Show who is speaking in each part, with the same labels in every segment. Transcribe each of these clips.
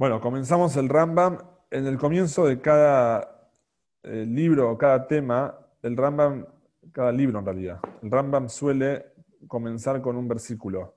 Speaker 1: Bueno, comenzamos el Rambam. En el comienzo de cada eh, libro o cada tema, el Rambam, cada libro en realidad, el Rambam suele comenzar con un versículo.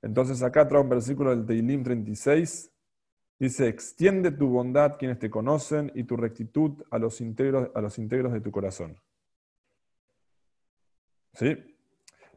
Speaker 1: Entonces acá trae un versículo del Teilim 36. Dice, extiende tu bondad quienes te conocen y tu rectitud a los íntegros, a los íntegros de tu corazón. ¿Sí?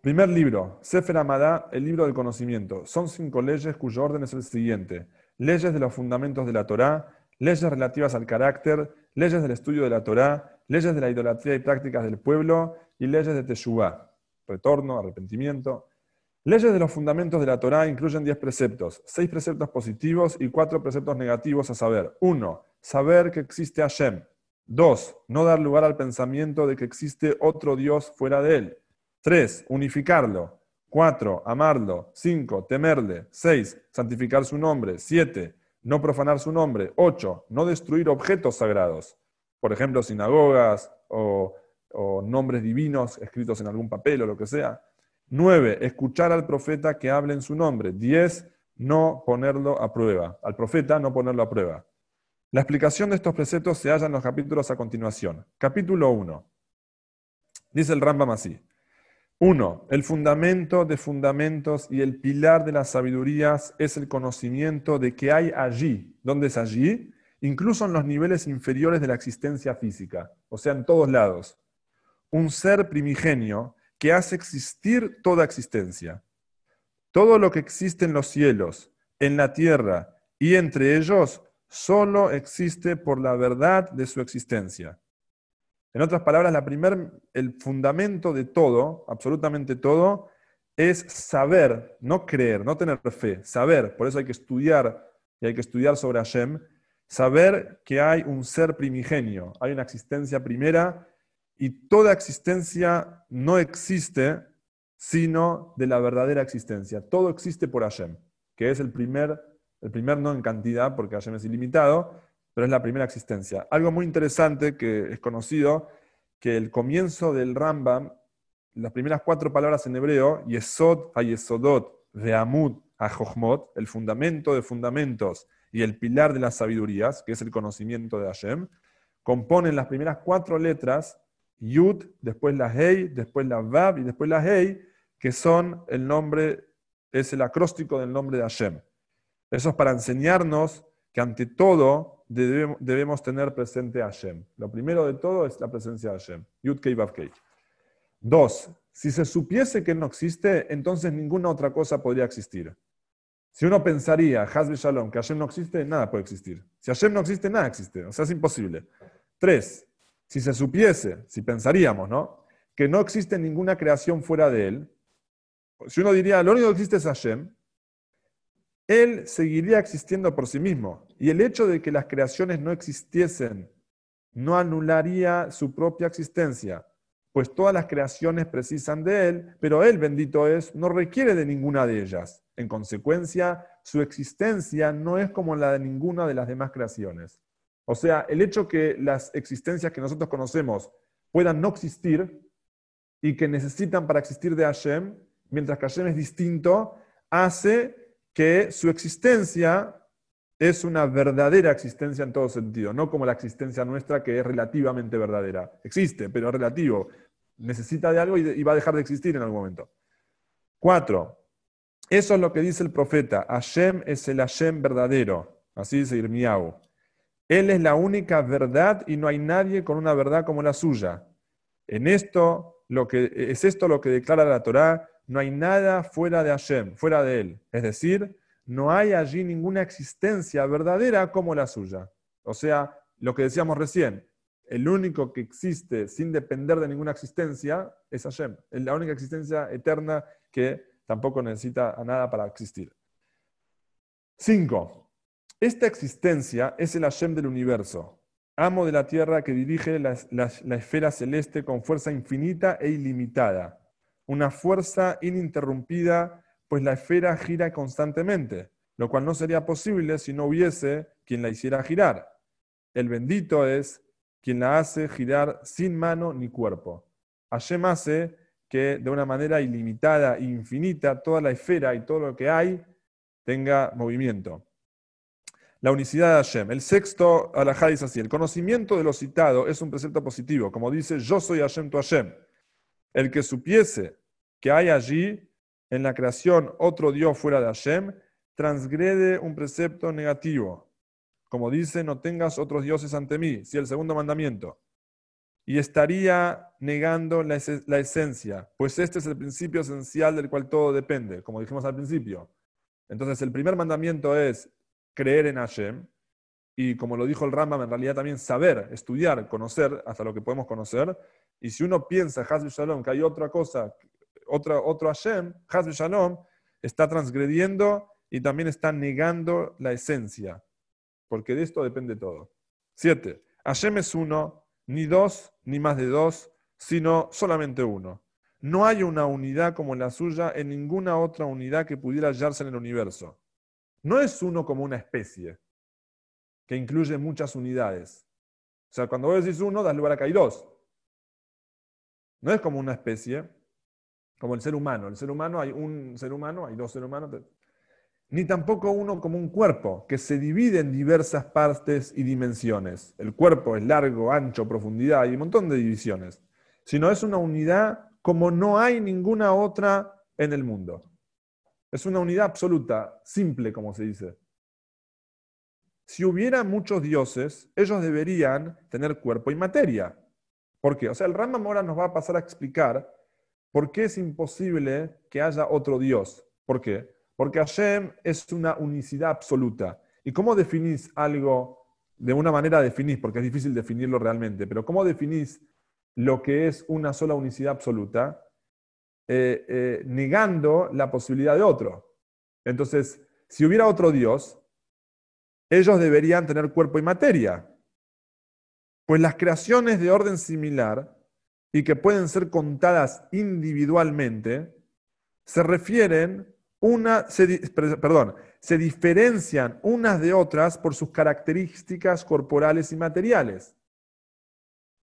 Speaker 1: Primer libro, Sefer Amadá, el libro del conocimiento. Son cinco leyes cuyo orden es el siguiente. Leyes de los fundamentos de la Torá, leyes relativas al carácter, leyes del estudio de la Torá, leyes de la idolatría y prácticas del pueblo y leyes de Teshuvah, retorno, arrepentimiento. Leyes de los fundamentos de la Torá incluyen diez preceptos, seis preceptos positivos y cuatro preceptos negativos, a saber, uno, saber que existe Hashem. Dos, no dar lugar al pensamiento de que existe otro Dios fuera de él. 3. Unificarlo. 4. Amarlo. 5. Temerle. 6. Santificar su nombre. 7. No profanar su nombre. 8. No destruir objetos sagrados. Por ejemplo, sinagogas o, nombres divinos escritos en algún papel o lo que sea. 9. Escuchar al profeta que hable en su nombre. 10. No ponerlo a prueba. Al profeta no ponerlo a prueba. La explicación de estos preceptos se halla en los capítulos a continuación. Capítulo 1. Dice el Rambam así. Uno, el fundamento de fundamentos y el pilar de las sabidurías es el conocimiento de que hay allí. ¿Dónde es allí? Incluso en los niveles inferiores de la existencia física, o sea, en todos lados. Un ser primigenio que hace existir toda existencia. Todo lo que existe en los cielos, en la tierra y entre ellos, solo existe por la verdad de su existencia. En otras palabras, el fundamento de todo, absolutamente todo, es saber, no creer, no tener fe, saber. Por eso hay que estudiar y hay que estudiar sobre Hashem, saber que hay un ser primigenio, hay una existencia primera y toda existencia no existe sino de la verdadera existencia. Todo existe por Hashem, que es el primer, el primer no en cantidad, porque Hashem es ilimitado, pero es la primera existencia. Algo muy interesante que es conocido, que el comienzo del Rambam, las primeras cuatro palabras en hebreo, Yesod a Yesodot, Reamud a Jochmot, el fundamento de fundamentos y el pilar de las sabidurías, que es el conocimiento de Hashem, componen las primeras cuatro letras, Yud, después la Hei, después la Vav y después la Hei, que son el nombre, es el acróstico del nombre de Hashem. Eso es para enseñarnos que ante todo debemos, tener presente a Hashem. Lo primero de todo es la presencia de Hashem. Yud Kei Vav. Dos, si se supiese que no existe, entonces ninguna otra cosa podría existir. Si uno pensaría, Hasbe Shalom, que Hashem no existe, nada puede existir. Si Hashem no existe, nada existe. O sea, es imposible. Tres, si se supiese, si pensaríamos, ¿no? Que no existe ninguna creación fuera de Él, si uno diría, lo único que existe es Hashem, él seguiría existiendo por sí mismo. Y el hecho de que las creaciones no existiesen no anularía su propia existencia, pues todas las creaciones precisan de Él, pero Él, bendito es, no requiere de ninguna de ellas. En consecuencia, su existencia no es como la de ninguna de las demás creaciones. O sea, el hecho que las existencias que nosotros conocemos puedan no existir y que necesitan para existir de Hashem, mientras que Hashem es distinto, hace que su existencia es una verdadera existencia en todo sentido, no como la existencia nuestra que es relativamente verdadera. Existe, pero es relativo. Necesita de algo y va a dejar de existir en algún momento. Cuatro, eso es lo que dice el profeta. Hashem es el Hashem verdadero. Así dice Irmiau. Él es la única verdad y no hay nadie con una verdad como la suya. En esto, lo que, es esto lo que declara la Torá no hay nada fuera de Hashem, fuera de Él. Es decir, no hay allí ninguna existencia verdadera como la suya. O sea, lo que decíamos recién, el único que existe sin depender de ninguna existencia es Hashem. La única existencia eterna que tampoco necesita a nada para existir. Cinco. Esta existencia es el Hashem del universo, amo de la tierra que dirige la esfera celeste con fuerza infinita e ilimitada una fuerza ininterrumpida, pues la esfera gira constantemente, lo cual no sería posible si no hubiese quien la hiciera girar. El bendito es quien la hace girar sin mano ni cuerpo. Hashem hace que de una manera ilimitada e infinita toda la esfera y todo lo que hay tenga movimiento. la unicidad de Hashem. El sexto alajá dice así, el conocimiento de lo citado es un precepto positivo, como dice, yo soy Hashem tu Hashem. El que supiese que hay allí en la creación otro Dios fuera de Hashem, transgrede un precepto negativo. Como dice, no tengas otros dioses ante mí, si el segundo mandamiento. Y estaría negando la, esencia, pues este es el principio esencial del cual todo depende, como dijimos al principio. Entonces, el primer mandamiento es creer en Hashem, y como lo dijo el Rambam, en realidad también saber, estudiar, conocer hasta lo que podemos conocer. Y si uno piensa, Hasbe Shalom, que hay otra cosa, otra, otro Hashem, Hasbe Shalom, está transgrediendo y también está negando la esencia, porque de esto depende todo. Siete, Hashem es uno, ni dos, ni más de dos, sino solamente uno. No hay una unidad como la suya en ninguna otra unidad que pudiera hallarse en el universo. No es uno como una especie, que incluye muchas unidades. O sea, cuando vos decís uno, das lugar a que hay dos. No es como una especie, como el ser humano. El ser humano, hay un ser humano, hay dos seres humanos. Ni tampoco uno como un cuerpo, que se divide en diversas partes y dimensiones. El cuerpo es largo, ancho, profundidad, y un montón de divisiones. Sino es una unidad como no hay ninguna otra en el mundo. Es una unidad absoluta, simple, como se dice. Si hubiera muchos dioses, ellos deberían tener cuerpo y materia. ¿Por qué? O sea, el Rambam ahora nos va a pasar a explicar por qué es imposible que haya otro dios. ¿Por qué? Porque Hashem es una unicidad absoluta. ¿Y cómo definís algo? De una manera definís, porque es difícil definirlo realmente, pero ¿cómo definís lo que es una sola unicidad absoluta? Eh, eh, negando la posibilidad de otro. Entonces, si hubiera otro Dios, ellos deberían tener cuerpo y materia. Pues las creaciones de orden similar y que pueden ser contadas individualmente, se refieren una, perdón, se diferencian unas de otras por sus características corporales y materiales.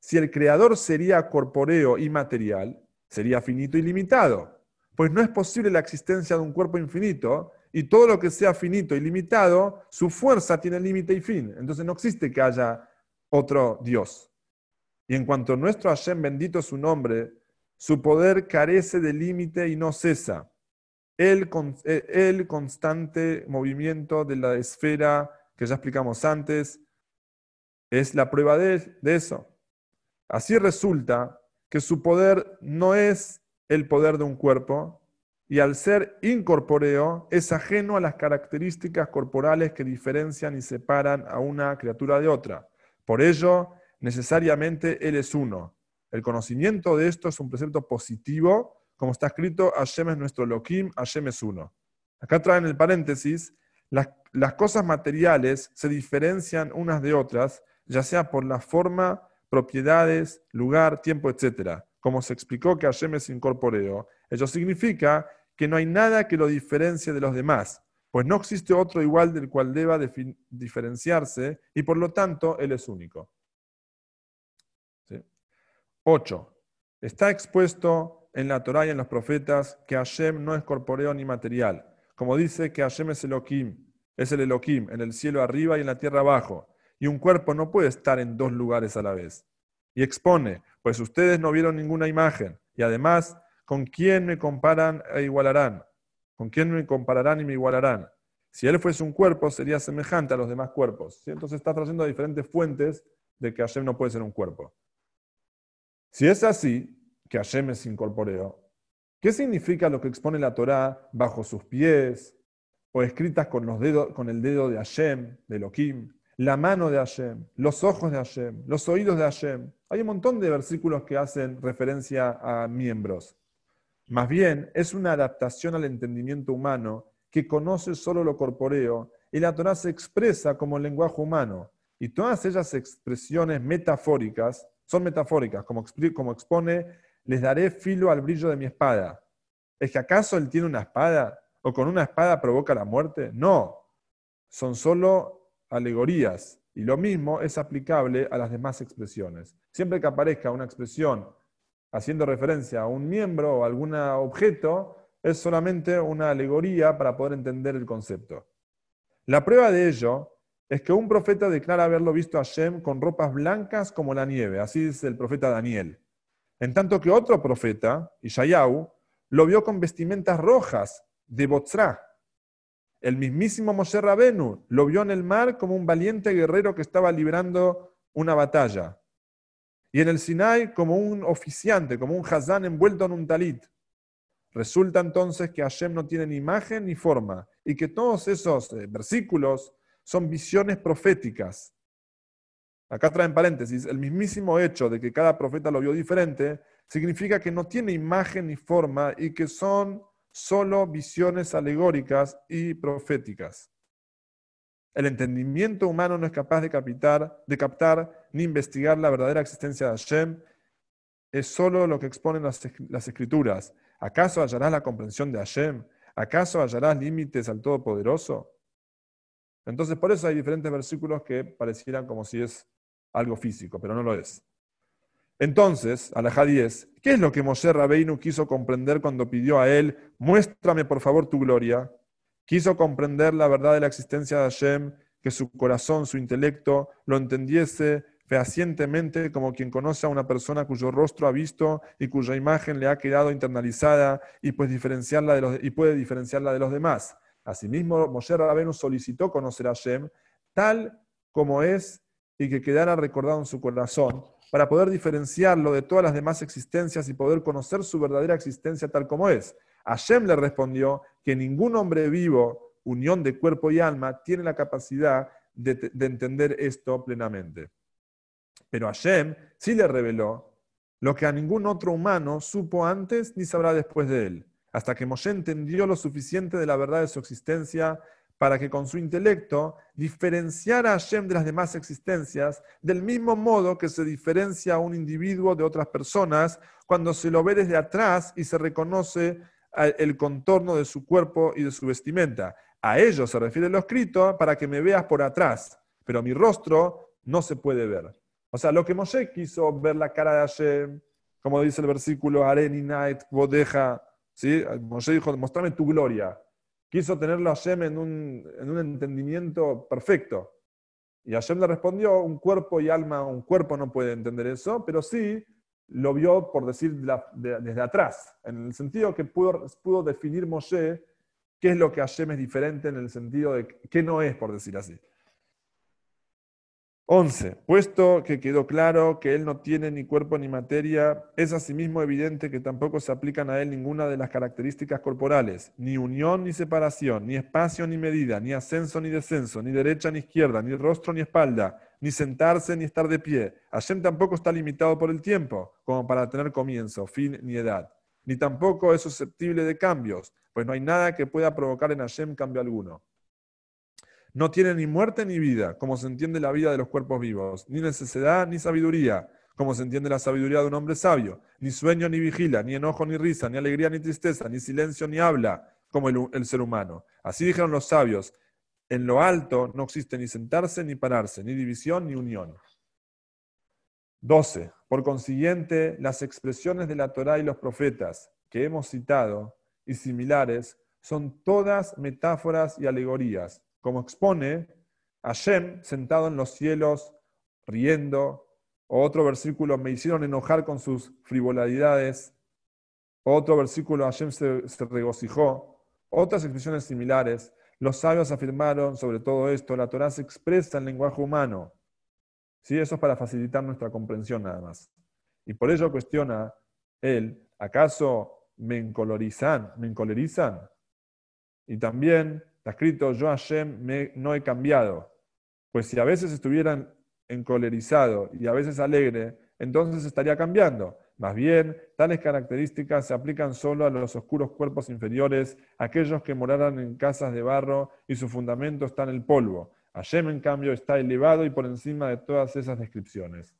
Speaker 1: Si el creador sería corpóreo y material, sería finito y limitado. Pues no es posible la existencia de un cuerpo infinito y todo lo que sea finito y limitado, su fuerza tiene límite y fin. Entonces no existe que haya otro Dios. Y en cuanto nuestro Hashem, bendito su nombre, su poder carece de límite y no cesa. El, eh, el constante movimiento de la esfera que ya explicamos antes es la prueba de, de eso. Así resulta que su poder no es el poder de un cuerpo y al ser incorpóreo es ajeno a las características corporales que diferencian y separan a una criatura de otra. Por ello, necesariamente Él es uno. El conocimiento de esto es un precepto positivo, como está escrito, Hashem es nuestro Elohim, Hashem es uno. Acá traen el paréntesis, las, las cosas materiales se diferencian unas de otras, ya sea por la forma propiedades, lugar, tiempo, etc. Como se explicó que Hashem es incorporeo, ello significa que no hay nada que lo diferencie de los demás, pues no existe otro igual del cual deba diferenciarse y por lo tanto Él es único. 8. Está expuesto en la Torah y en los profetas que Hashem no es corporeo ni material, como dice que Hashem es Elohim, es el Elohim, en el cielo arriba y en la tierra abajo, y un cuerpo no puede estar en dos lugares a la vez. Y expone, pues ustedes no vieron ninguna imagen, y además, ¿con quién me comparan e igualarán? ¿Con quién me compararán y me igualarán? Si él fuese un cuerpo, sería semejante a los demás cuerpos. Entonces está trayendo diferentes fuentes de que Hashem no puede ser un cuerpo. Si es así, que Hashem es incorporeo, ¿qué significa lo que expone la Torá bajo sus pies o escritas con, los dedos, con el dedo de Hashem, de Elohim? la mano de Hashem, los ojos de Hashem, los oídos de Hashem. Hay un montón de versículos que hacen referencia a miembros. Más bien, es una adaptación al entendimiento humano que conoce solo lo corpóreo y la Torah se expresa como lenguaje humano. Y todas esas expresiones metafóricas son metafóricas, como, expone, les daré filo al brillo de mi espada. ¿Es que acaso él tiene una espada? ¿O con una espada provoca la muerte? No, son solo alegorías. Y lo mismo es aplicable a las demás expresiones. Siempre que aparezca una expresión haciendo referencia a un miembro o algún objeto, es solamente una alegoría para poder entender el concepto. La prueba de ello es que un profeta declara haberlo visto a Hashem con ropas blancas como la nieve, así dice el profeta Daniel. En tanto que otro profeta, Ishayahu, lo vio con vestimentas rojas de Botzra. El mismísimo Moshe Rabenu lo vio en el mar como un valiente guerrero que estaba librando una batalla. Y en el Sinai como un oficiante, como un Hazán envuelto en un talit. Resulta entonces que Hashem no tiene ni imagen ni forma y que todos esos eh, versículos son visiones proféticas. Acá traen paréntesis, el mismísimo hecho de que cada profeta lo vio diferente significa que no tiene imagen ni forma y que son solo visiones alegóricas y proféticas. El entendimiento humano no es capaz de, captar, de captar ni investigar la verdadera existencia de Hashem. Es solo lo que exponen las, las escrituras. ¿Acaso hallarás la comprensión de Hashem? ¿Acaso hallarás límites al Todopoderoso? Entonces, por eso hay diferentes versículos que parecieran como si es algo físico, pero no lo es. Entonces, Alajá 10, ¿qué es lo que Moshe Rabeinu quiso comprender cuando pidió a él, muéstrame por favor tu gloria? Quiso comprender la verdad de la existencia de Hashem, que su corazón, su intelecto lo entendiese fehacientemente como quien conoce a una persona cuyo rostro ha visto y cuya imagen le ha quedado internalizada y, pues diferenciarla de los, y puede diferenciarla de los demás. Asimismo, Moshe Rabenu solicitó conocer a Hashem tal como es y que quedara recordado en su corazón para poder diferenciarlo de todas las demás existencias y poder conocer su verdadera existencia tal como es. Hashem le respondió que ningún hombre vivo, unión de cuerpo y alma, tiene la capacidad de, de entender esto plenamente. Pero Hashem sí le reveló lo que a ningún otro humano supo antes ni sabrá después de él, hasta que Moshe entendió lo suficiente de la verdad de su existencia para que con su intelecto diferenciara a Hashem de las demás existencias, del mismo modo que se diferencia a un individuo de otras personas cuando se lo ve desde atrás y se reconoce el contorno de su cuerpo y de su vestimenta. A ello se refiere lo escrito para que me veas por atrás, pero mi rostro no se puede ver. O sea, lo que Moshe quiso ver la cara de Hashem, como dice el versículo, Areni Night, Bodeja, ¿sí? Moshe dijo, mostrame tu gloria. Quiso tenerlo a Hashem en un, en un entendimiento perfecto. Y Hashem le respondió, un cuerpo y alma, un cuerpo no puede entender eso, pero sí lo vio, por decir, desde atrás, en el sentido que pudo, pudo definir Moshe qué es lo que Hashem es diferente en el sentido de qué no es, por decir así. 11. Puesto que quedó claro que él no tiene ni cuerpo ni materia, es asimismo evidente que tampoco se aplican a él ninguna de las características corporales, ni unión ni separación, ni espacio ni medida, ni ascenso ni descenso, ni derecha ni izquierda, ni rostro ni espalda, ni sentarse ni estar de pie. Hashem tampoco está limitado por el tiempo, como para tener comienzo, fin ni edad. Ni tampoco es susceptible de cambios, pues no hay nada que pueda provocar en Hashem cambio alguno. No tiene ni muerte ni vida, como se entiende la vida de los cuerpos vivos, ni necesidad ni sabiduría, como se entiende la sabiduría de un hombre sabio, ni sueño ni vigila, ni enojo ni risa, ni alegría ni tristeza, ni silencio ni habla, como el, ser humano. Así dijeron los sabios, en lo alto no existe ni sentarse ni pararse, ni división ni unión. 12. Por consiguiente, las expresiones de la Torá y los profetas que hemos citado y similares son todas metáforas y alegorías como expone Hashem sentado en los cielos, riendo, o otro versículo, me hicieron enojar con sus frivolidades, otro versículo, Hashem se, regocijó, otras expresiones similares. Los sabios afirmaron sobre todo esto, la Torah se expresa en lenguaje humano. ¿Sí? Eso es para facilitar nuestra comprensión nada más. Y por ello cuestiona él, ¿acaso me encolerizan? ¿Me encolerizan? Y también Está escrito, yo Hashem no he cambiado. Pues si a veces estuvieran encolerizado y a veces alegre, entonces estaría cambiando. Más bien, tales características se aplican solo a los oscuros cuerpos inferiores, aquellos que moraran en casas de barro y su fundamento está en el polvo. Hashem, en cambio, está elevado y por encima de todas esas descripciones.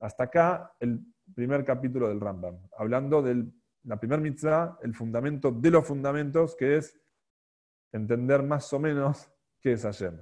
Speaker 1: Hasta acá el primer capítulo del Rambam, hablando de la primer mitzvah, el fundamento de los fundamentos, que es entender más o menos qué es Hashem.